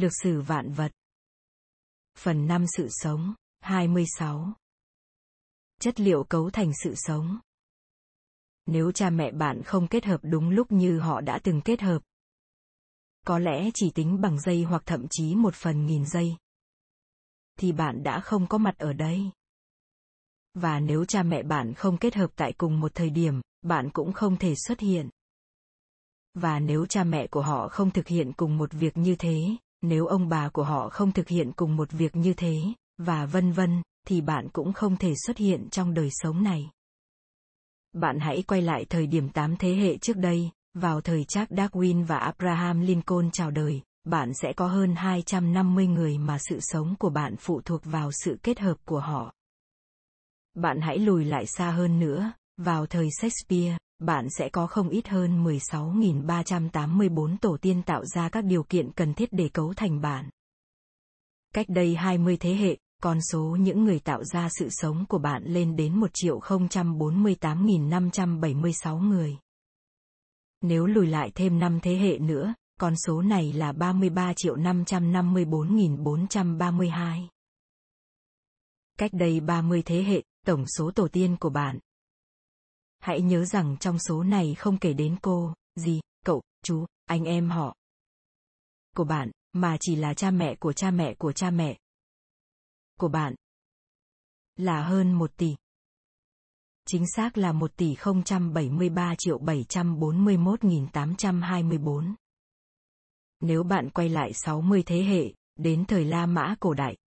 Lược sử vạn vật. Phần 5 sự sống, 26. Chất liệu cấu thành sự sống. Nếu cha mẹ bạn không kết hợp đúng lúc như họ đã từng kết hợp, có lẽ chỉ tính bằng giây hoặc thậm chí một phần nghìn giây, thì bạn đã không có mặt ở đây. Và nếu cha mẹ bạn không kết hợp tại cùng một thời điểm, bạn cũng không thể xuất hiện. Và nếu cha mẹ của họ không thực hiện cùng một việc như thế, nếu ông bà của họ không thực hiện cùng một việc như thế, và vân vân, thì bạn cũng không thể xuất hiện trong đời sống này. Bạn hãy quay lại thời điểm 8 thế hệ trước đây, vào thời Charles Darwin và Abraham Lincoln chào đời, bạn sẽ có hơn 250 người mà sự sống của bạn phụ thuộc vào sự kết hợp của họ. Bạn hãy lùi lại xa hơn nữa, vào thời Shakespeare, bạn sẽ có không ít hơn 16.384 tổ tiên tạo ra các điều kiện cần thiết để cấu thành bạn. Cách đây 20 thế hệ, con số những người tạo ra sự sống của bạn lên đến 1 triệu 048.576 người. Nếu lùi lại thêm 5 thế hệ nữa, con số này là 33 triệu 554.432. Cách đây 30 thế hệ, tổng số tổ tiên của bạn. Hãy nhớ rằng trong số này không kể đến cô, dì, cậu, chú, anh em họ của bạn, mà chỉ là cha mẹ của cha mẹ của cha mẹ của bạn. Là hơn 1 tỷ. Chính xác là 1 tỷ 073 triệu 741.824. Nếu bạn quay lại 60 thế hệ, đến thời La Mã cổ đại,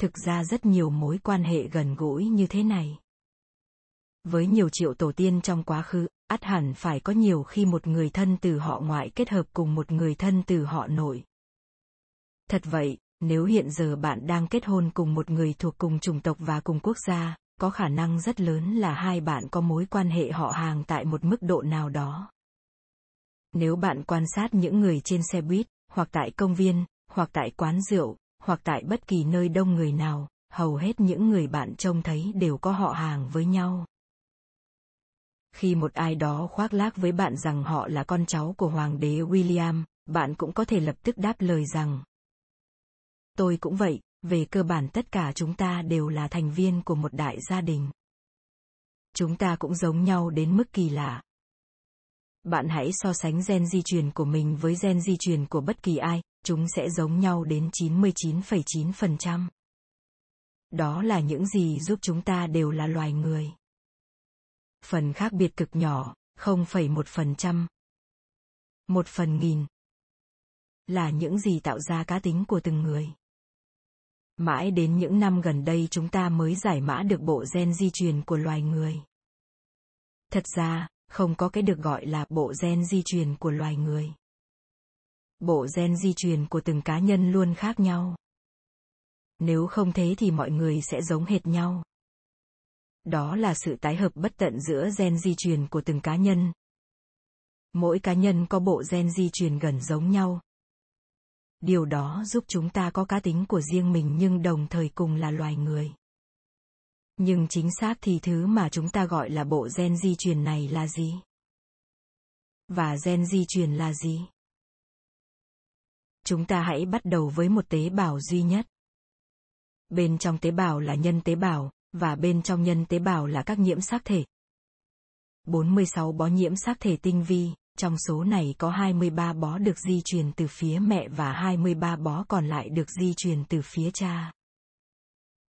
thực ra rất nhiều mối quan hệ gần gũi như thế này. Với nhiều triệu tổ tiên trong quá khứ, ắt hẳn phải có nhiều khi một người thân từ họ ngoại kết hợp cùng một người thân từ họ nội. Thật vậy, nếu hiện giờ bạn đang kết hôn cùng một người thuộc cùng chủng tộc và cùng quốc gia, có khả năng rất lớn là hai bạn có mối quan hệ họ hàng tại một mức độ nào đó. Nếu bạn quan sát những người trên xe buýt, hoặc tại công viên, hoặc tại quán rượu hoặc tại bất kỳ nơi đông người nào, hầu hết những người bạn trông thấy đều có họ hàng với nhau. Khi một ai đó khoác lác với bạn rằng họ là con cháu của hoàng đế William, bạn cũng có thể lập tức đáp lời rằng Tôi cũng vậy, về cơ bản tất cả chúng ta đều là thành viên của một đại gia đình. Chúng ta cũng giống nhau đến mức kỳ lạ. Bạn hãy so sánh gen di truyền của mình với gen di truyền của bất kỳ ai, chúng sẽ giống nhau đến 99,9%. Đó là những gì giúp chúng ta đều là loài người. Phần khác biệt cực nhỏ, 0,1%. Một phần nghìn. Là những gì tạo ra cá tính của từng người. Mãi đến những năm gần đây chúng ta mới giải mã được bộ gen di truyền của loài người. Thật ra, không có cái được gọi là bộ gen di truyền của loài người bộ gen di truyền của từng cá nhân luôn khác nhau. Nếu không thế thì mọi người sẽ giống hệt nhau. Đó là sự tái hợp bất tận giữa gen di truyền của từng cá nhân. Mỗi cá nhân có bộ gen di truyền gần giống nhau. Điều đó giúp chúng ta có cá tính của riêng mình nhưng đồng thời cùng là loài người. Nhưng chính xác thì thứ mà chúng ta gọi là bộ gen di truyền này là gì? Và gen di truyền là gì? Chúng ta hãy bắt đầu với một tế bào duy nhất. Bên trong tế bào là nhân tế bào, và bên trong nhân tế bào là các nhiễm sắc thể. 46 bó nhiễm sắc thể tinh vi, trong số này có 23 bó được di truyền từ phía mẹ và 23 bó còn lại được di truyền từ phía cha.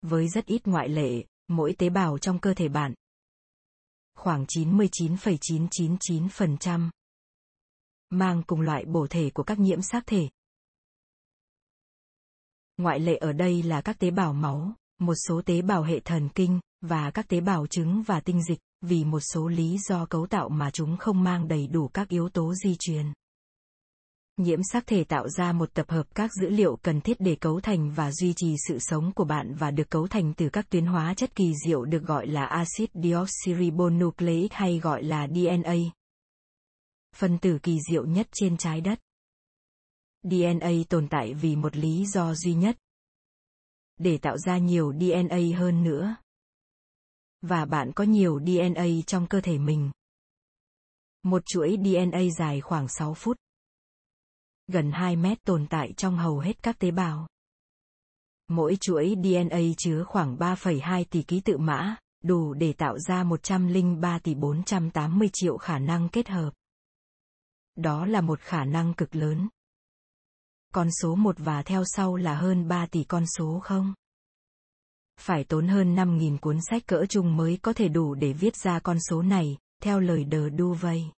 Với rất ít ngoại lệ, mỗi tế bào trong cơ thể bạn khoảng 99,999% mang cùng loại bổ thể của các nhiễm sắc thể. Ngoại lệ ở đây là các tế bào máu, một số tế bào hệ thần kinh, và các tế bào trứng và tinh dịch, vì một số lý do cấu tạo mà chúng không mang đầy đủ các yếu tố di truyền. Nhiễm sắc thể tạo ra một tập hợp các dữ liệu cần thiết để cấu thành và duy trì sự sống của bạn và được cấu thành từ các tuyến hóa chất kỳ diệu được gọi là axit deoxyribonucleic hay gọi là DNA. Phân tử kỳ diệu nhất trên trái đất. DNA tồn tại vì một lý do duy nhất. Để tạo ra nhiều DNA hơn nữa. Và bạn có nhiều DNA trong cơ thể mình. Một chuỗi DNA dài khoảng 6 phút gần 2 mét tồn tại trong hầu hết các tế bào. Mỗi chuỗi DNA chứa khoảng 3,2 tỷ ký tự mã, đủ để tạo ra 103 tỷ 480 triệu khả năng kết hợp. Đó là một khả năng cực lớn. Con số 1 và theo sau là hơn 3 tỷ con số không? Phải tốn hơn 5.000 cuốn sách cỡ chung mới có thể đủ để viết ra con số này, theo lời đờ Duvay.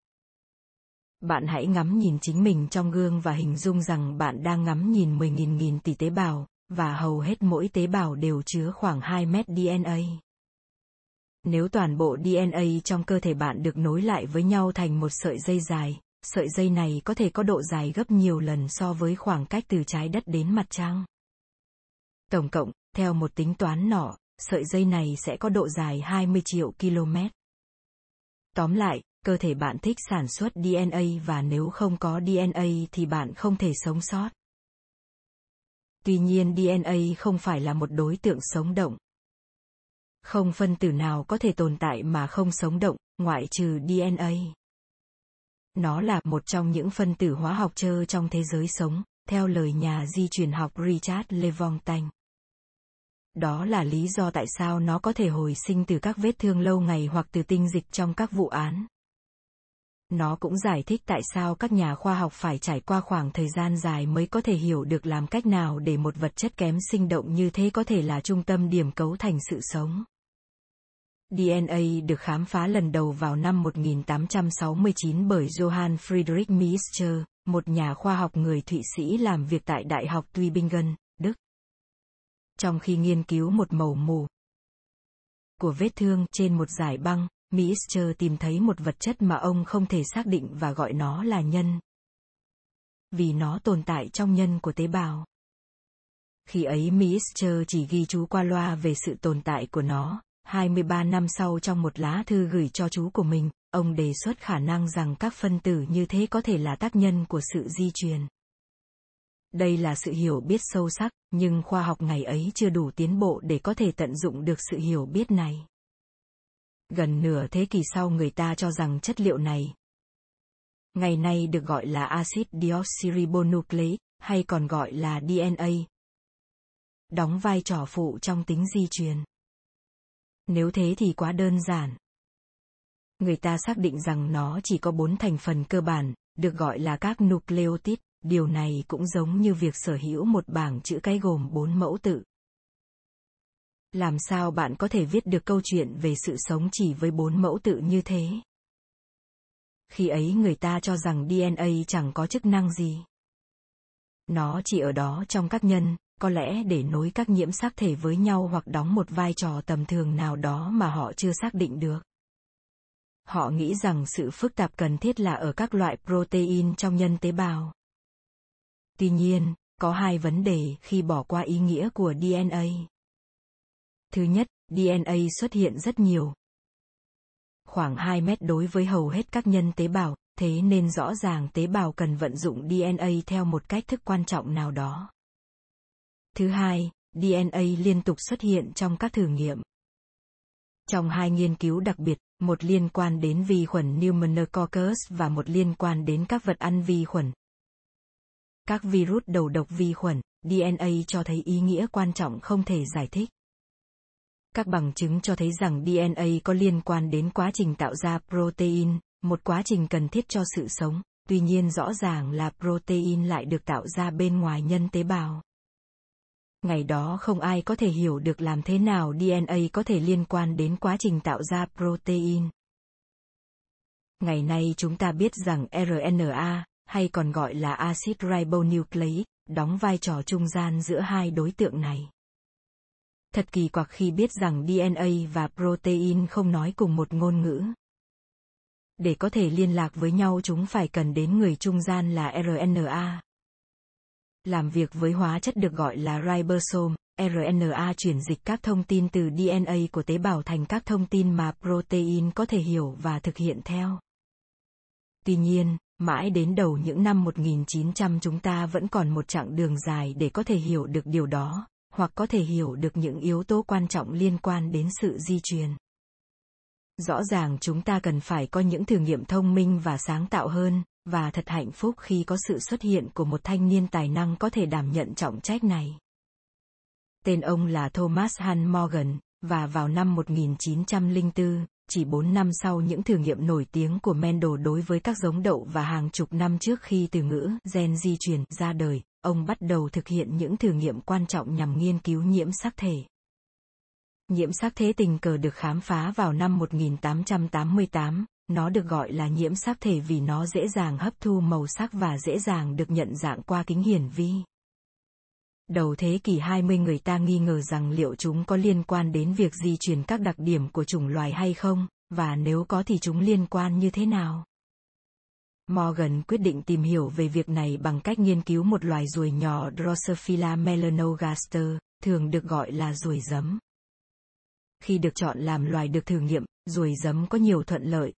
Bạn hãy ngắm nhìn chính mình trong gương và hình dung rằng bạn đang ngắm nhìn 10.000 nghìn tỷ tế bào, và hầu hết mỗi tế bào đều chứa khoảng 2 mét DNA. Nếu toàn bộ DNA trong cơ thể bạn được nối lại với nhau thành một sợi dây dài, sợi dây này có thể có độ dài gấp nhiều lần so với khoảng cách từ trái đất đến mặt trăng. Tổng cộng, theo một tính toán nọ, sợi dây này sẽ có độ dài 20 triệu km. Tóm lại, cơ thể bạn thích sản xuất DNA và nếu không có DNA thì bạn không thể sống sót. Tuy nhiên DNA không phải là một đối tượng sống động. Không phân tử nào có thể tồn tại mà không sống động, ngoại trừ DNA. Nó là một trong những phân tử hóa học trơ trong thế giới sống, theo lời nhà di truyền học Richard Levontin. Đó là lý do tại sao nó có thể hồi sinh từ các vết thương lâu ngày hoặc từ tinh dịch trong các vụ án. Nó cũng giải thích tại sao các nhà khoa học phải trải qua khoảng thời gian dài mới có thể hiểu được làm cách nào để một vật chất kém sinh động như thế có thể là trung tâm điểm cấu thành sự sống. DNA được khám phá lần đầu vào năm 1869 bởi Johann Friedrich Miescher, một nhà khoa học người Thụy Sĩ làm việc tại Đại học Tübingen, Đức. Trong khi nghiên cứu một màu mù của vết thương trên một giải băng, Miescher tìm thấy một vật chất mà ông không thể xác định và gọi nó là nhân. Vì nó tồn tại trong nhân của tế bào. Khi ấy Miescher chỉ ghi chú qua loa về sự tồn tại của nó, 23 năm sau trong một lá thư gửi cho chú của mình, ông đề xuất khả năng rằng các phân tử như thế có thể là tác nhân của sự di truyền. Đây là sự hiểu biết sâu sắc, nhưng khoa học ngày ấy chưa đủ tiến bộ để có thể tận dụng được sự hiểu biết này. Gần nửa thế kỷ sau người ta cho rằng chất liệu này, ngày nay được gọi là axit deoxyribonucleic, hay còn gọi là DNA, đóng vai trò phụ trong tính di truyền. Nếu thế thì quá đơn giản. Người ta xác định rằng nó chỉ có bốn thành phần cơ bản, được gọi là các nucleotide, điều này cũng giống như việc sở hữu một bảng chữ cái gồm bốn mẫu tự. Làm sao bạn có thể viết được câu chuyện về sự sống chỉ với bốn mẫu tự như thế? Khi ấy người ta cho rằng DNA chẳng có chức năng gì. Nó chỉ ở đó trong các nhân, có lẽ để nối các nhiễm sắc thể với nhau hoặc đóng một vai trò tầm thường nào đó mà họ chưa xác định được. Họ nghĩ rằng sự phức tạp cần thiết là ở các loại protein trong nhân tế bào. Tuy nhiên, có hai vấn đề khi bỏ qua ý nghĩa của DNA. Thứ nhất, DNA xuất hiện rất nhiều. Khoảng 2 mét đối với hầu hết các nhân tế bào, thế nên rõ ràng tế bào cần vận dụng DNA theo một cách thức quan trọng nào đó. Thứ hai, DNA liên tục xuất hiện trong các thử nghiệm. Trong hai nghiên cứu đặc biệt, một liên quan đến vi khuẩn Pneumococcus và một liên quan đến các vật ăn vi khuẩn. Các virus đầu độc vi khuẩn, DNA cho thấy ý nghĩa quan trọng không thể giải thích. Các bằng chứng cho thấy rằng DNA có liên quan đến quá trình tạo ra protein, một quá trình cần thiết cho sự sống, tuy nhiên rõ ràng là protein lại được tạo ra bên ngoài nhân tế bào. Ngày đó không ai có thể hiểu được làm thế nào DNA có thể liên quan đến quá trình tạo ra protein. Ngày nay chúng ta biết rằng RNA, hay còn gọi là acid ribonucleic, đóng vai trò trung gian giữa hai đối tượng này. Thật kỳ quặc khi biết rằng DNA và protein không nói cùng một ngôn ngữ. Để có thể liên lạc với nhau chúng phải cần đến người trung gian là RNA. Làm việc với hóa chất được gọi là ribosome, RNA chuyển dịch các thông tin từ DNA của tế bào thành các thông tin mà protein có thể hiểu và thực hiện theo. Tuy nhiên, mãi đến đầu những năm 1900 chúng ta vẫn còn một chặng đường dài để có thể hiểu được điều đó, hoặc có thể hiểu được những yếu tố quan trọng liên quan đến sự di truyền. Rõ ràng chúng ta cần phải có những thử nghiệm thông minh và sáng tạo hơn, và thật hạnh phúc khi có sự xuất hiện của một thanh niên tài năng có thể đảm nhận trọng trách này. Tên ông là Thomas Han Morgan, và vào năm 1904, chỉ 4 năm sau những thử nghiệm nổi tiếng của Mendel đối với các giống đậu và hàng chục năm trước khi từ ngữ gen di truyền ra đời, ông bắt đầu thực hiện những thử nghiệm quan trọng nhằm nghiên cứu nhiễm sắc thể. Nhiễm sắc thế tình cờ được khám phá vào năm 1888, nó được gọi là nhiễm sắc thể vì nó dễ dàng hấp thu màu sắc và dễ dàng được nhận dạng qua kính hiển vi. Đầu thế kỷ 20 người ta nghi ngờ rằng liệu chúng có liên quan đến việc di truyền các đặc điểm của chủng loài hay không, và nếu có thì chúng liên quan như thế nào. Morgan quyết định tìm hiểu về việc này bằng cách nghiên cứu một loài ruồi nhỏ Drosophila melanogaster, thường được gọi là ruồi giấm. Khi được chọn làm loài được thử nghiệm, ruồi giấm có nhiều thuận lợi.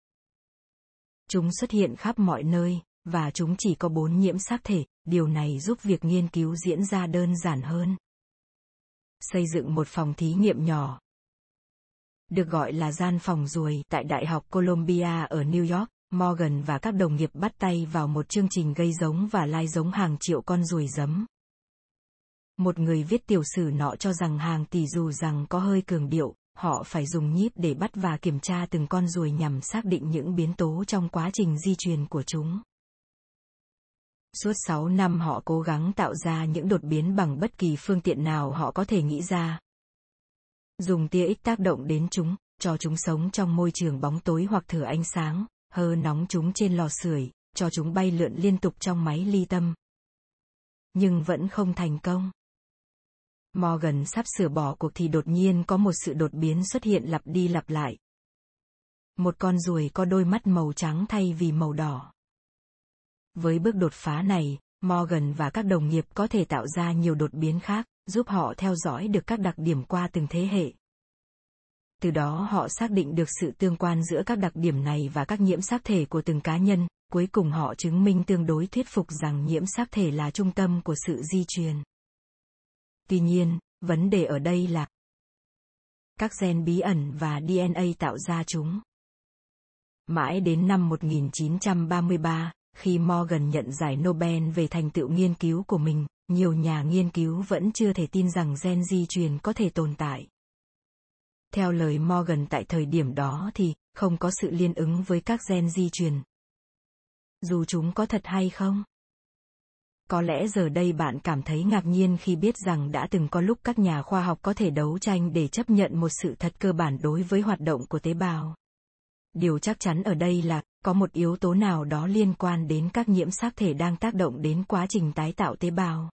Chúng xuất hiện khắp mọi nơi, và chúng chỉ có bốn nhiễm sắc thể, điều này giúp việc nghiên cứu diễn ra đơn giản hơn. Xây dựng một phòng thí nghiệm nhỏ. Được gọi là gian phòng ruồi tại Đại học Columbia ở New York, Morgan và các đồng nghiệp bắt tay vào một chương trình gây giống và lai giống hàng triệu con ruồi giấm. Một người viết tiểu sử nọ cho rằng hàng tỷ dù rằng có hơi cường điệu, họ phải dùng nhíp để bắt và kiểm tra từng con ruồi nhằm xác định những biến tố trong quá trình di truyền của chúng. Suốt 6 năm họ cố gắng tạo ra những đột biến bằng bất kỳ phương tiện nào họ có thể nghĩ ra. Dùng tia X tác động đến chúng, cho chúng sống trong môi trường bóng tối hoặc thừa ánh sáng, hơ nóng chúng trên lò sưởi, cho chúng bay lượn liên tục trong máy ly tâm. Nhưng vẫn không thành công. Morgan sắp sửa bỏ cuộc thì đột nhiên có một sự đột biến xuất hiện lặp đi lặp lại. Một con ruồi có đôi mắt màu trắng thay vì màu đỏ. Với bước đột phá này, Morgan và các đồng nghiệp có thể tạo ra nhiều đột biến khác, giúp họ theo dõi được các đặc điểm qua từng thế hệ. Từ đó họ xác định được sự tương quan giữa các đặc điểm này và các nhiễm sắc thể của từng cá nhân, cuối cùng họ chứng minh tương đối thuyết phục rằng nhiễm sắc thể là trung tâm của sự di truyền. Tuy nhiên, vấn đề ở đây là các gen bí ẩn và DNA tạo ra chúng. Mãi đến năm 1933, khi Morgan nhận giải Nobel về thành tựu nghiên cứu của mình, nhiều nhà nghiên cứu vẫn chưa thể tin rằng gen di truyền có thể tồn tại. Theo lời Morgan tại thời điểm đó thì, không có sự liên ứng với các gen di truyền. Dù chúng có thật hay không? Có lẽ giờ đây bạn cảm thấy ngạc nhiên khi biết rằng đã từng có lúc các nhà khoa học có thể đấu tranh để chấp nhận một sự thật cơ bản đối với hoạt động của tế bào. Điều chắc chắn ở đây là, có một yếu tố nào đó liên quan đến các nhiễm sắc thể đang tác động đến quá trình tái tạo tế bào.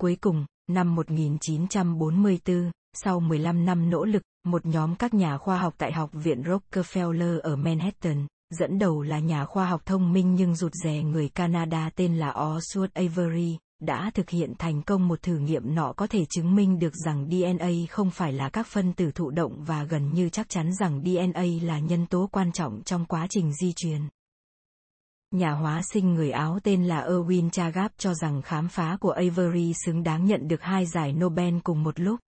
Cuối cùng, năm 1944, sau 15 năm nỗ lực, một nhóm các nhà khoa học tại Học viện Rockefeller ở Manhattan, dẫn đầu là nhà khoa học thông minh nhưng rụt rè người Canada tên là Oswald Avery, đã thực hiện thành công một thử nghiệm nọ có thể chứng minh được rằng DNA không phải là các phân tử thụ động và gần như chắc chắn rằng DNA là nhân tố quan trọng trong quá trình di truyền. Nhà hóa sinh người Áo tên là Erwin Chagap cho rằng khám phá của Avery xứng đáng nhận được hai giải Nobel cùng một lúc.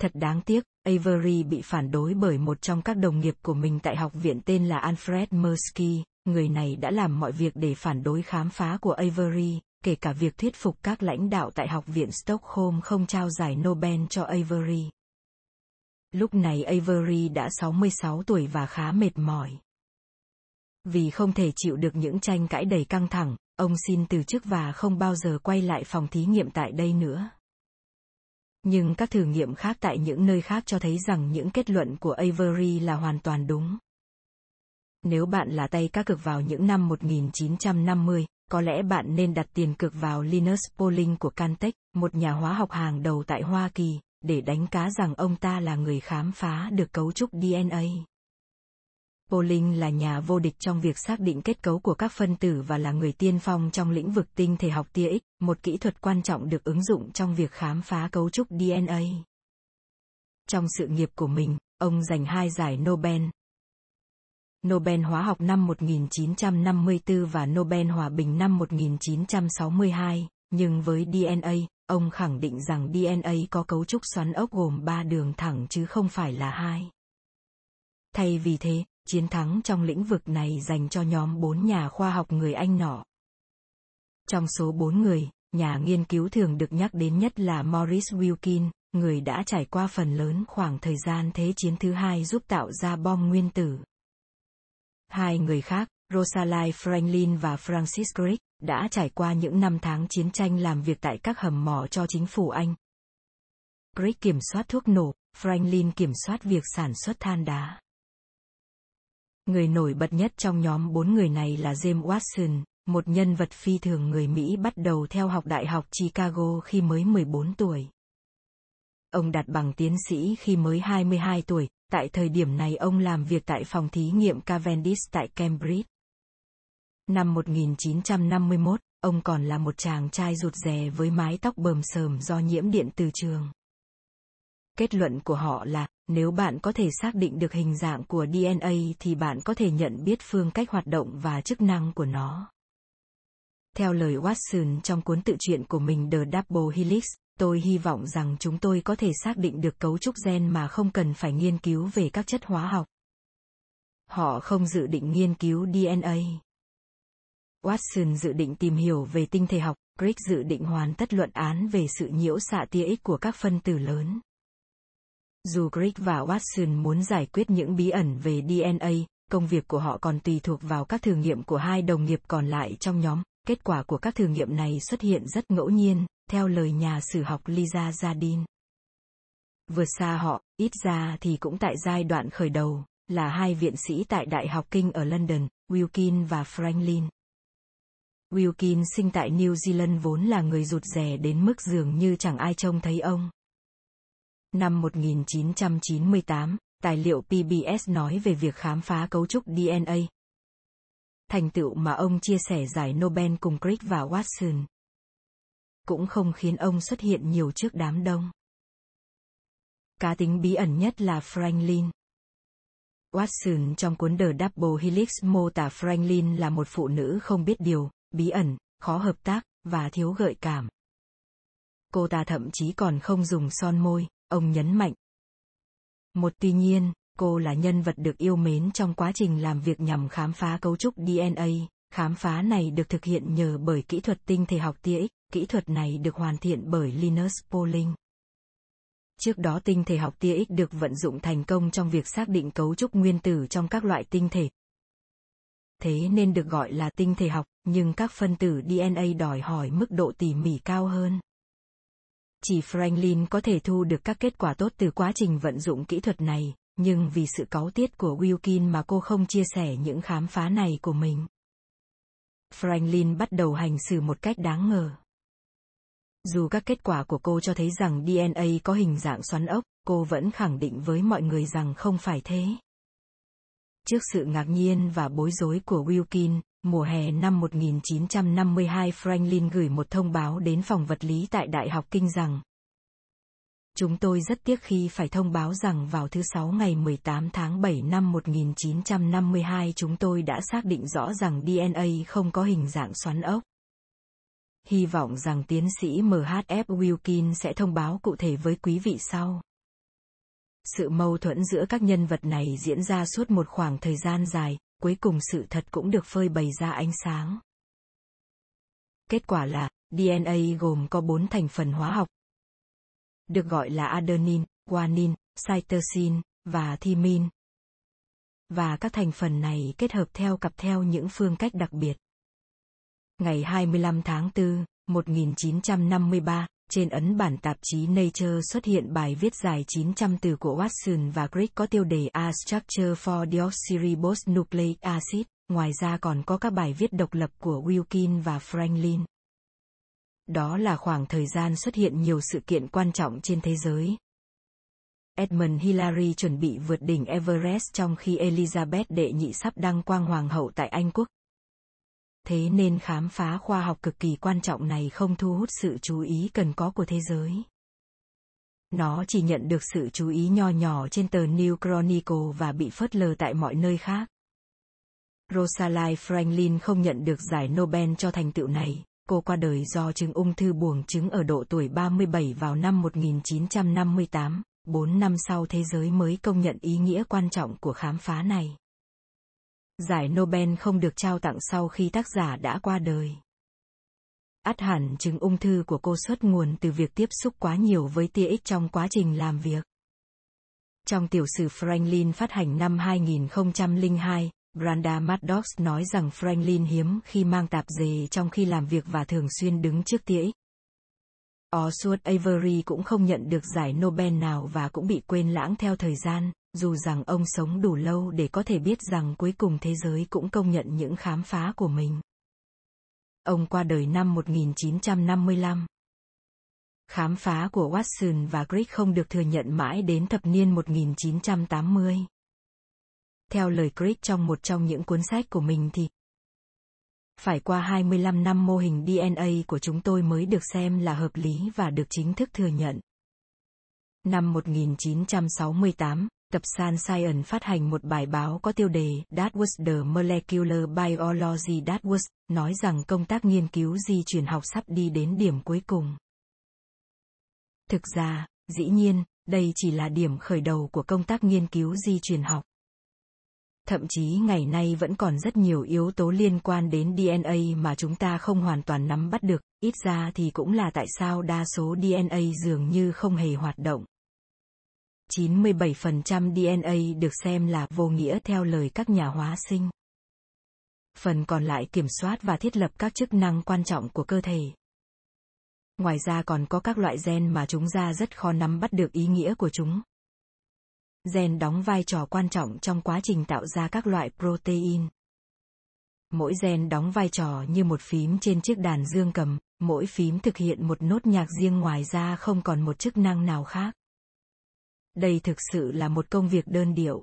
Thật đáng tiếc, Avery bị phản đối bởi một trong các đồng nghiệp của mình tại học viện tên là Alfred Mursky, người này đã làm mọi việc để phản đối khám phá của Avery, kể cả việc thuyết phục các lãnh đạo tại Học viện Stockholm không trao giải Nobel cho Avery. Lúc này Avery đã 66 tuổi và khá mệt mỏi. Vì không thể chịu được những tranh cãi đầy căng thẳng, ông xin từ chức và không bao giờ quay lại phòng thí nghiệm tại đây nữa. Nhưng các thử nghiệm khác tại những nơi khác cho thấy rằng những kết luận của Avery là hoàn toàn đúng. Nếu bạn là tay cá cược vào những năm 1950, có lẽ bạn nên đặt tiền cược vào Linus Pauling của Caltech, một nhà hóa học hàng đầu tại Hoa Kỳ, để đánh cá rằng ông ta là người khám phá được cấu trúc DNA. Pauling là nhà vô địch trong việc xác định kết cấu của các phân tử và là người tiên phong trong lĩnh vực tinh thể học tia X, một kỹ thuật quan trọng được ứng dụng trong việc khám phá cấu trúc DNA. Trong sự nghiệp của mình, ông giành hai giải Nobel. Nobel Hóa học năm 1954 và Nobel Hòa bình năm 1962, nhưng với DNA, ông khẳng định rằng DNA có cấu trúc xoắn ốc gồm ba đường thẳng chứ không phải là hai. Thay vì thế, chiến thắng trong lĩnh vực này dành cho nhóm bốn nhà khoa học người Anh nọ. Trong số bốn người, nhà nghiên cứu thường được nhắc đến nhất là Maurice Wilkin, người đã trải qua phần lớn khoảng thời gian Thế chiến thứ hai giúp tạo ra bom nguyên tử. Hai người khác, Rosalind Franklin và Francis Crick, đã trải qua những năm tháng chiến tranh làm việc tại các hầm mỏ cho chính phủ Anh. Crick kiểm soát thuốc nổ, Franklin kiểm soát việc sản xuất than đá. Người nổi bật nhất trong nhóm bốn người này là James Watson, một nhân vật phi thường người Mỹ bắt đầu theo học Đại học Chicago khi mới 14 tuổi. Ông đạt bằng tiến sĩ khi mới 22 tuổi, tại thời điểm này ông làm việc tại phòng thí nghiệm Cavendish tại Cambridge. Năm 1951, ông còn là một chàng trai rụt rè với mái tóc bờm sờm do nhiễm điện từ trường. Kết luận của họ là, nếu bạn có thể xác định được hình dạng của DNA thì bạn có thể nhận biết phương cách hoạt động và chức năng của nó. Theo lời Watson trong cuốn tự truyện của mình The Double Helix, tôi hy vọng rằng chúng tôi có thể xác định được cấu trúc gen mà không cần phải nghiên cứu về các chất hóa học. Họ không dự định nghiên cứu DNA. Watson dự định tìm hiểu về tinh thể học, Crick dự định hoàn tất luận án về sự nhiễu xạ tia X của các phân tử lớn. Dù Crick và Watson muốn giải quyết những bí ẩn về DNA, công việc của họ còn tùy thuộc vào các thử nghiệm của hai đồng nghiệp còn lại trong nhóm. Kết quả của các thử nghiệm này xuất hiện rất ngẫu nhiên, theo lời nhà sử học Lisa Jardine. Vượt xa họ, ít ra thì cũng tại giai đoạn khởi đầu, là hai viện sĩ tại Đại học Kinh ở London, Wilkin và Franklin. Wilkin sinh tại New Zealand vốn là người rụt rè đến mức dường như chẳng ai trông thấy ông. Năm 1998, tài liệu PBS nói về việc khám phá cấu trúc DNA. Thành tựu mà ông chia sẻ giải Nobel cùng Crick và Watson. Cũng không khiến ông xuất hiện nhiều trước đám đông. Cá tính bí ẩn nhất là Franklin. Watson trong cuốn The Double Helix mô tả Franklin là một phụ nữ không biết điều, bí ẩn, khó hợp tác, và thiếu gợi cảm. Cô ta thậm chí còn không dùng son môi, ông nhấn mạnh. Một tuy nhiên, cô là nhân vật được yêu mến trong quá trình làm việc nhằm khám phá cấu trúc DNA. Khám phá này được thực hiện nhờ bởi kỹ thuật tinh thể học tia X, kỹ thuật này được hoàn thiện bởi Linus Pauling. Trước đó tinh thể học tia X được vận dụng thành công trong việc xác định cấu trúc nguyên tử trong các loại tinh thể. Thế nên được gọi là tinh thể học, nhưng các phân tử DNA đòi hỏi mức độ tỉ mỉ cao hơn. Chỉ Franklin có thể thu được các kết quả tốt từ quá trình vận dụng kỹ thuật này, nhưng vì sự cáu tiết của Wilkin mà cô không chia sẻ những khám phá này của mình. Franklin bắt đầu hành xử một cách đáng ngờ. Dù các kết quả của cô cho thấy rằng DNA có hình dạng xoắn ốc, cô vẫn khẳng định với mọi người rằng không phải thế. Trước sự ngạc nhiên và bối rối của Wilkin, Mùa hè năm 1952 Franklin gửi một thông báo đến phòng vật lý tại Đại học Kinh rằng Chúng tôi rất tiếc khi phải thông báo rằng vào thứ Sáu ngày 18 tháng 7 năm 1952 chúng tôi đã xác định rõ rằng DNA không có hình dạng xoắn ốc. Hy vọng rằng tiến sĩ MHF Wilkin sẽ thông báo cụ thể với quý vị sau. Sự mâu thuẫn giữa các nhân vật này diễn ra suốt một khoảng thời gian dài, cuối cùng sự thật cũng được phơi bày ra ánh sáng. Kết quả là, DNA gồm có bốn thành phần hóa học. Được gọi là adenine, guanine, cytosine, và thymine. Và các thành phần này kết hợp theo cặp theo những phương cách đặc biệt. Ngày 25 tháng 4, 1953, trên ấn bản tạp chí Nature xuất hiện bài viết dài 900 từ của Watson và Crick có tiêu đề A Structure for Deoxyribose Nucleic Acid, ngoài ra còn có các bài viết độc lập của Wilkin và Franklin. Đó là khoảng thời gian xuất hiện nhiều sự kiện quan trọng trên thế giới. Edmund Hillary chuẩn bị vượt đỉnh Everest trong khi Elizabeth đệ nhị sắp đăng quang hoàng hậu tại Anh quốc. Thế nên khám phá khoa học cực kỳ quan trọng này không thu hút sự chú ý cần có của thế giới. Nó chỉ nhận được sự chú ý nho nhỏ trên tờ New Chronicle và bị phớt lờ tại mọi nơi khác. Rosalind Franklin không nhận được giải Nobel cho thành tựu này. Cô qua đời do chứng ung thư buồng trứng ở độ tuổi 37 vào năm 1958, 4 năm sau thế giới mới công nhận ý nghĩa quan trọng của khám phá này. Giải Nobel không được trao tặng sau khi tác giả đã qua đời. Át hẳn chứng ung thư của cô xuất nguồn từ việc tiếp xúc quá nhiều với tia X trong quá trình làm việc. Trong tiểu sử Franklin phát hành năm 2002, Branda Maddox nói rằng Franklin hiếm khi mang tạp dề trong khi làm việc và thường xuyên đứng trước tia X. Oswald Avery cũng không nhận được giải Nobel nào và cũng bị quên lãng theo thời gian, dù rằng ông sống đủ lâu để có thể biết rằng cuối cùng thế giới cũng công nhận những khám phá của mình. Ông qua đời năm 1955. Khám phá của Watson và Crick không được thừa nhận mãi đến thập niên 1980. Theo lời Crick trong một trong những cuốn sách của mình thì phải qua 25 năm mô hình DNA của chúng tôi mới được xem là hợp lý và được chính thức thừa nhận. Năm 1968, tập San Science phát hành một bài báo có tiêu đề That was the molecular biology that was, nói rằng công tác nghiên cứu di truyền học sắp đi đến điểm cuối cùng. Thực ra, dĩ nhiên, đây chỉ là điểm khởi đầu của công tác nghiên cứu di truyền học. Thậm chí ngày nay vẫn còn rất nhiều yếu tố liên quan đến DNA mà chúng ta không hoàn toàn nắm bắt được, ít ra thì cũng là tại sao đa số DNA dường như không hề hoạt động. 97% DNA được xem là vô nghĩa theo lời các nhà hóa sinh. Phần còn lại kiểm soát và thiết lập các chức năng quan trọng của cơ thể. Ngoài ra còn có các loại gen mà chúng ta rất khó nắm bắt được ý nghĩa của chúng. Gen đóng vai trò quan trọng trong quá trình tạo ra các loại protein. Mỗi gen đóng vai trò như một phím trên chiếc đàn dương cầm, mỗi phím thực hiện một nốt nhạc riêng ngoài ra không còn một chức năng nào khác. Đây thực sự là một công việc đơn điệu.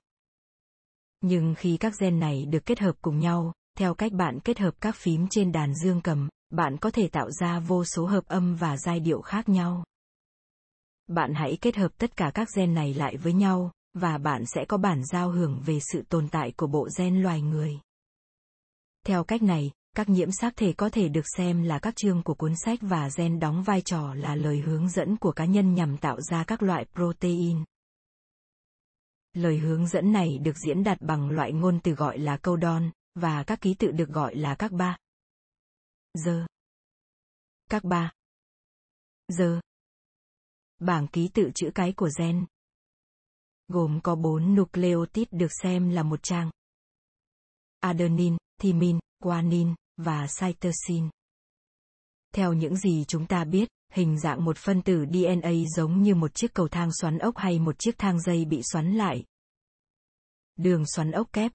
Nhưng khi các gen này được kết hợp cùng nhau, theo cách bạn kết hợp các phím trên đàn dương cầm, bạn có thể tạo ra vô số hợp âm và giai điệu khác nhau. Bạn hãy kết hợp tất cả các gen này lại với nhau, và bạn sẽ có bản giao hưởng về sự tồn tại của bộ gen loài người. Theo cách này, các nhiễm sắc thể có thể được xem là các chương của cuốn sách và gen đóng vai trò là lời hướng dẫn của cá nhân nhằm tạo ra các loại protein. Lời hướng dẫn này được diễn đạt bằng loại ngôn từ gọi là câu đon, và các ký tự được gọi là các ba. Giờ. Các ba. Giờ. Bảng ký tự chữ cái của gen. Gồm có bốn nucleotide được xem là một trang. Adenine, thymine, guanine, và cytosine. Theo những gì chúng ta biết, hình dạng một phân tử DNA giống như một chiếc cầu thang xoắn ốc hay một chiếc thang dây bị xoắn lại. Đường xoắn ốc kép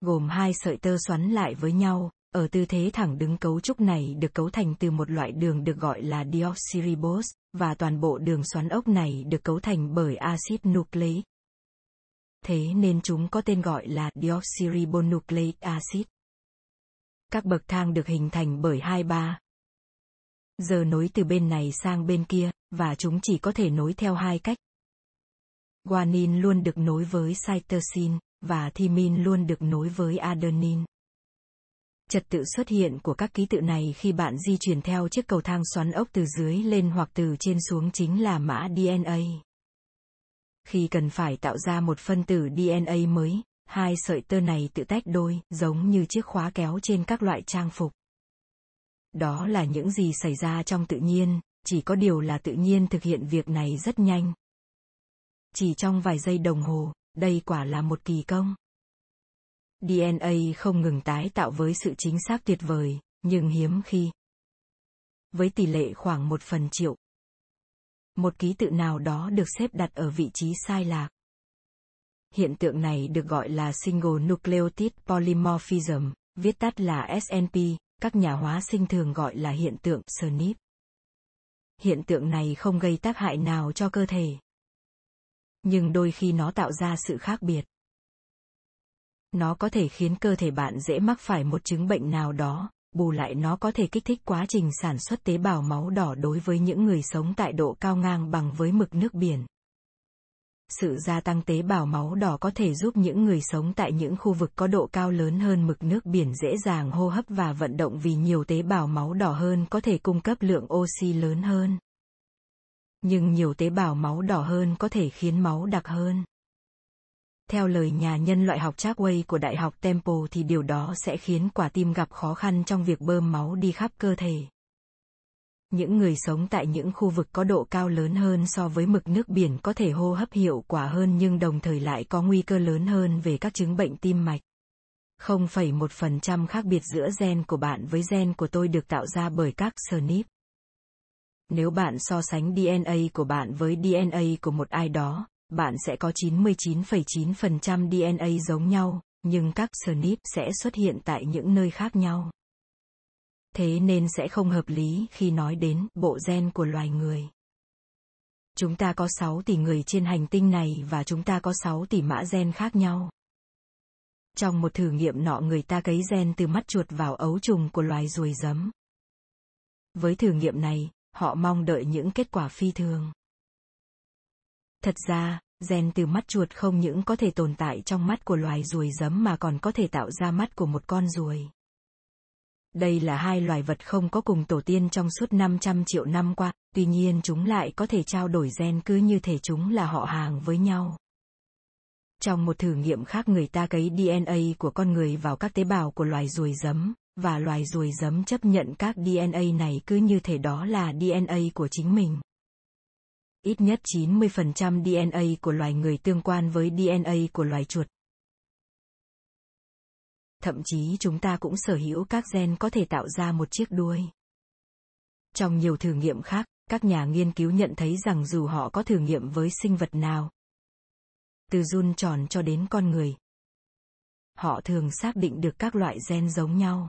gồm hai sợi tơ xoắn lại với nhau, ở tư thế thẳng đứng cấu trúc này được cấu thành từ một loại đường được gọi là deoxyribose, và toàn bộ đường xoắn ốc này được cấu thành bởi axit nucleic. Thế nên chúng có tên gọi là deoxyribonucleic acid. Các bậc thang được hình thành bởi hai ba giờ nối từ bên này sang bên kia, và chúng chỉ có thể nối theo hai cách. Guanin luôn được nối với cytosine, và thymine luôn được nối với adenine. Trật tự xuất hiện của các ký tự này khi bạn di chuyển theo chiếc cầu thang xoắn ốc từ dưới lên hoặc từ trên xuống chính là mã DNA. Khi cần phải tạo ra một phân tử DNA mới, hai sợi tơ này tự tách đôi, giống như chiếc khóa kéo trên các loại trang phục. Đó là những gì xảy ra trong tự nhiên, chỉ có điều là tự nhiên thực hiện việc này rất nhanh. Chỉ trong vài giây đồng hồ, đây quả là một kỳ công. DNA không ngừng tái tạo với sự chính xác tuyệt vời, nhưng hiếm khi. Với tỷ lệ khoảng một phần triệu. Một ký tự nào đó được xếp đặt ở vị trí sai lạc. Hiện tượng này được gọi là Single Nucleotide Polymorphism, viết tắt là SNP, các nhà hóa sinh thường gọi là hiện tượng SNP. Hiện tượng này không gây tác hại nào cho cơ thể. Nhưng đôi khi nó tạo ra sự khác biệt. Nó có thể khiến cơ thể bạn dễ mắc phải một chứng bệnh nào đó, bù lại nó có thể kích thích quá trình sản xuất tế bào máu đỏ đối với những người sống tại độ cao ngang bằng với mực nước biển. Sự gia tăng tế bào máu đỏ có thể giúp những người sống tại những khu vực có độ cao lớn hơn mực nước biển dễ dàng hô hấp và vận động vì nhiều tế bào máu đỏ hơn có thể cung cấp lượng oxy lớn hơn. Nhưng nhiều tế bào máu đỏ hơn có thể khiến máu đặc hơn. Theo lời nhà nhân loại học Chakway của Đại học Temple thì điều đó sẽ khiến quả tim gặp khó khăn trong việc bơm máu đi khắp cơ thể. Những người sống tại những khu vực có độ cao lớn hơn so với mực nước biển có thể hô hấp hiệu quả hơn nhưng đồng thời lại có nguy cơ lớn hơn về các chứng bệnh tim mạch. 0,1% khác biệt giữa gen của bạn với gen của tôi được tạo ra bởi các SNP. Nếu bạn so sánh DNA của bạn với DNA của một ai đó, bạn sẽ có 99,9% DNA giống nhau, nhưng các SNP sẽ xuất hiện tại những nơi khác nhau. Thế nên sẽ không hợp lý khi nói đến bộ gen của loài người. Chúng ta có 6 tỷ người trên hành tinh này và chúng ta có 6 tỷ mã gen khác nhau. Trong một thử nghiệm nọ người ta cấy gen từ mắt chuột vào ấu trùng của loài ruồi giấm. Với thử nghiệm này, họ mong đợi những kết quả phi thường. Thật ra, gen từ mắt chuột không những có thể tồn tại trong mắt của loài ruồi giấm mà còn có thể tạo ra mắt của một con ruồi. Đây là hai loài vật không có cùng tổ tiên trong suốt 500 triệu năm qua, tuy nhiên chúng lại có thể trao đổi gen cứ như thể chúng là họ hàng với nhau. Trong một thử nghiệm khác người ta cấy DNA của con người vào các tế bào của loài ruồi giấm, và loài ruồi giấm chấp nhận các DNA này cứ như thể đó là DNA của chính mình. Ít nhất 90% DNA của loài người tương quan với DNA của loài chuột. Thậm chí chúng ta cũng sở hữu các gen có thể tạo ra một chiếc đuôi. Trong nhiều thử nghiệm khác, các nhà nghiên cứu nhận thấy rằng dù họ có thử nghiệm với sinh vật nào, từ run tròn cho đến con người, họ thường xác định được các loại gen giống nhau.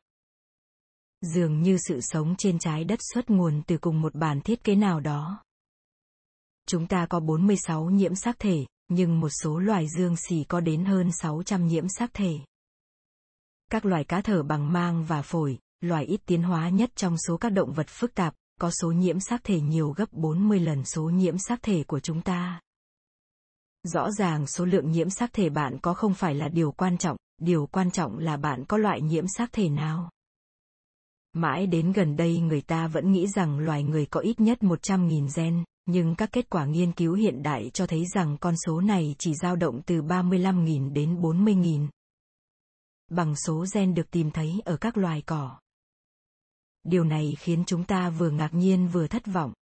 Dường như sự sống trên trái đất xuất nguồn từ cùng một bản thiết kế nào đó. Chúng ta có 46 nhiễm sắc thể, nhưng một số loài dương xỉ có đến hơn 600 nhiễm sắc thể. Các loài cá thở bằng mang và phổi, loài ít tiến hóa nhất trong số các động vật phức tạp, có số nhiễm sắc thể nhiều gấp 40 lần số nhiễm sắc thể của chúng ta. Rõ ràng số lượng nhiễm sắc thể bạn có không phải là điều quan trọng, điều quan trọng là bạn có loại nhiễm sắc thể nào. Mãi đến gần đây người ta vẫn nghĩ rằng loài người có ít nhất 100.000 gen, nhưng các kết quả nghiên cứu hiện đại cho thấy rằng con số này chỉ dao động từ 35.000 đến 40.000. Bằng số gen được tìm thấy ở các loài cỏ. Điều này khiến chúng ta vừa ngạc nhiên vừa thất vọng.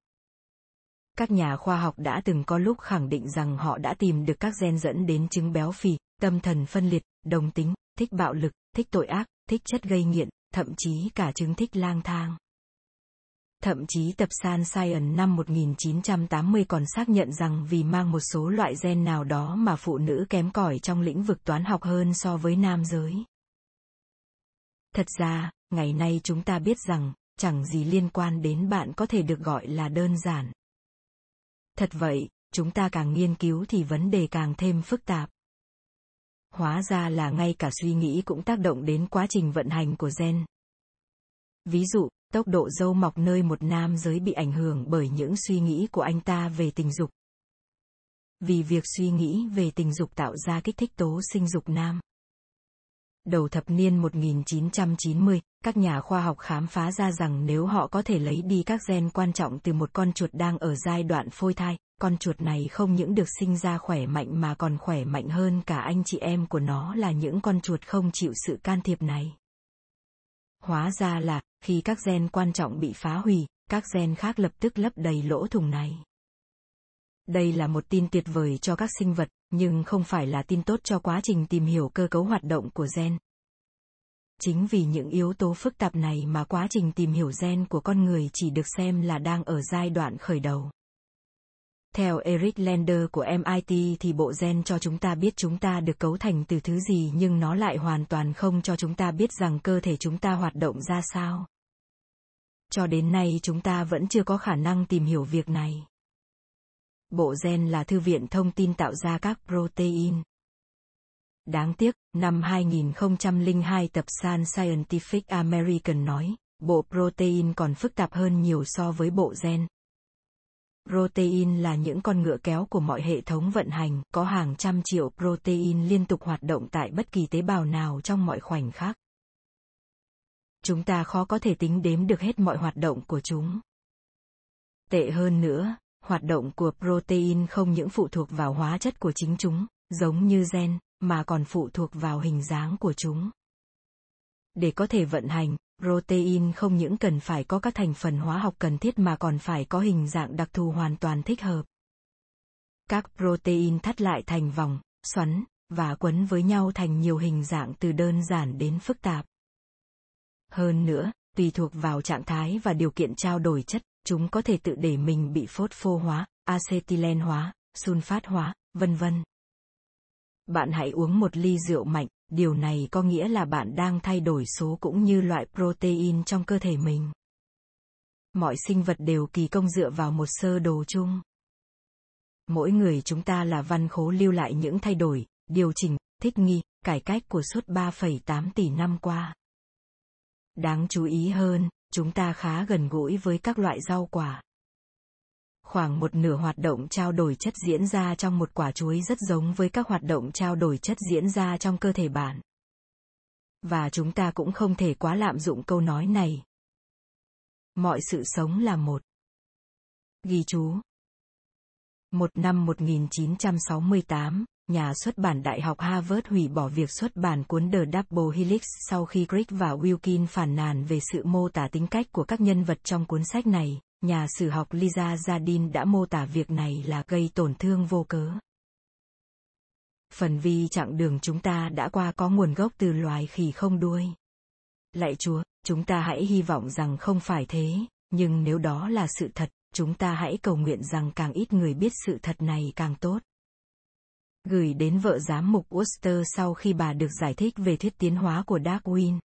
Các nhà khoa học đã từng có lúc khẳng định rằng họ đã tìm được các gen dẫn đến chứng béo phì, tâm thần phân liệt, đồng tính, thích bạo lực, thích tội ác, thích chất gây nghiện, thậm chí cả chứng thích lang thang. Thậm chí tập San Science năm 1980 còn xác nhận rằng vì mang một số loại gen nào đó mà phụ nữ kém cỏi trong lĩnh vực toán học hơn so với nam giới. Thật ra, ngày nay chúng ta biết rằng, chẳng gì liên quan đến bạn có thể được gọi là đơn giản. Thật vậy, chúng ta càng nghiên cứu thì vấn đề càng thêm phức tạp. Hóa ra là ngay cả suy nghĩ cũng tác động đến quá trình vận hành của gen. Ví dụ, tốc độ dâu mọc nơi một nam giới bị ảnh hưởng bởi những suy nghĩ của anh ta về tình dục. Vì việc suy nghĩ về tình dục tạo ra kích thích tố sinh dục nam. Đầu thập niên 1990, các nhà khoa học khám phá ra rằng nếu họ có thể lấy đi các gen quan trọng từ một con chuột đang ở giai đoạn phôi thai, con chuột này không những được sinh ra khỏe mạnh mà còn khỏe mạnh hơn cả anh chị em của nó là những con chuột không chịu sự can thiệp này. Hóa ra là, khi các gen quan trọng bị phá hủy, các gen khác lập tức lấp đầy lỗ thủng này. Đây là một tin tuyệt vời cho các sinh vật, nhưng không phải là tin tốt cho quá trình tìm hiểu cơ cấu hoạt động của gen. Chính vì những yếu tố phức tạp này mà quá trình tìm hiểu gen của con người chỉ được xem là đang ở giai đoạn khởi đầu. Theo Eric Lander của MIT thì bộ gen cho chúng ta biết chúng ta được cấu thành từ thứ gì nhưng nó lại hoàn toàn không cho chúng ta biết rằng cơ thể chúng ta hoạt động ra sao. Cho đến nay chúng ta vẫn chưa có khả năng tìm hiểu việc này. Bộ gen là thư viện thông tin tạo ra các protein. Đáng tiếc, năm 2002 tập San Scientific American nói, bộ protein còn phức tạp hơn nhiều so với bộ gen. Protein là những con ngựa kéo của mọi hệ thống vận hành, có hàng trăm triệu protein liên tục hoạt động tại bất kỳ tế bào nào trong mọi khoảnh khắc. Chúng ta khó có thể tính đếm được hết mọi hoạt động của chúng. Tệ hơn nữa, hoạt động của protein không những phụ thuộc vào hóa chất của chính chúng, giống như gen, mà còn phụ thuộc vào hình dáng của chúng. Để có thể vận hành, protein không những cần phải có các thành phần hóa học cần thiết mà còn phải có hình dạng đặc thù hoàn toàn thích hợp. Các protein thắt lại thành vòng, xoắn, và quấn với nhau thành nhiều hình dạng từ đơn giản đến phức tạp. Hơn nữa, tùy thuộc vào trạng thái và điều kiện trao đổi chất, chúng có thể tự để mình bị phốt phô hóa, acetylen hóa, sunfat hóa, vân vân. Bạn hãy uống một ly rượu mạnh, điều này có nghĩa là bạn đang thay đổi số cũng như loại protein trong cơ thể mình. Mọi sinh vật đều kỳ công dựa vào một sơ đồ chung. Mỗi người chúng ta là văn khố lưu lại những thay đổi, điều chỉnh, thích nghi, cải cách của suốt 3,8 tỷ năm qua. Đáng chú ý hơn, chúng ta khá gần gũi với các loại rau quả. Khoảng một nửa hoạt động trao đổi chất diễn ra trong một quả chuối rất giống với các hoạt động trao đổi chất diễn ra trong cơ thể bạn. Và chúng ta cũng không thể quá lạm dụng câu nói này. Mọi sự sống là một. Ghi chú. Một năm 1968, nhà xuất bản Đại học Harvard hủy bỏ việc xuất bản cuốn The Double Helix sau khi Crick và Wilkin phản nàn về sự mô tả tính cách của các nhân vật trong cuốn sách này. Nhà sử học Lisa Jardine đã mô tả việc này là gây tổn thương vô cớ. Phần vi chặng đường chúng ta đã qua có nguồn gốc từ loài khỉ không đuôi. Lạy Chúa, chúng ta hãy hy vọng rằng không phải thế, nhưng nếu đó là sự thật, chúng ta hãy cầu nguyện rằng càng ít người biết sự thật này càng tốt gửi đến vợ giám mục Worcester sau khi bà được giải thích về thuyết tiến hóa của Darwin.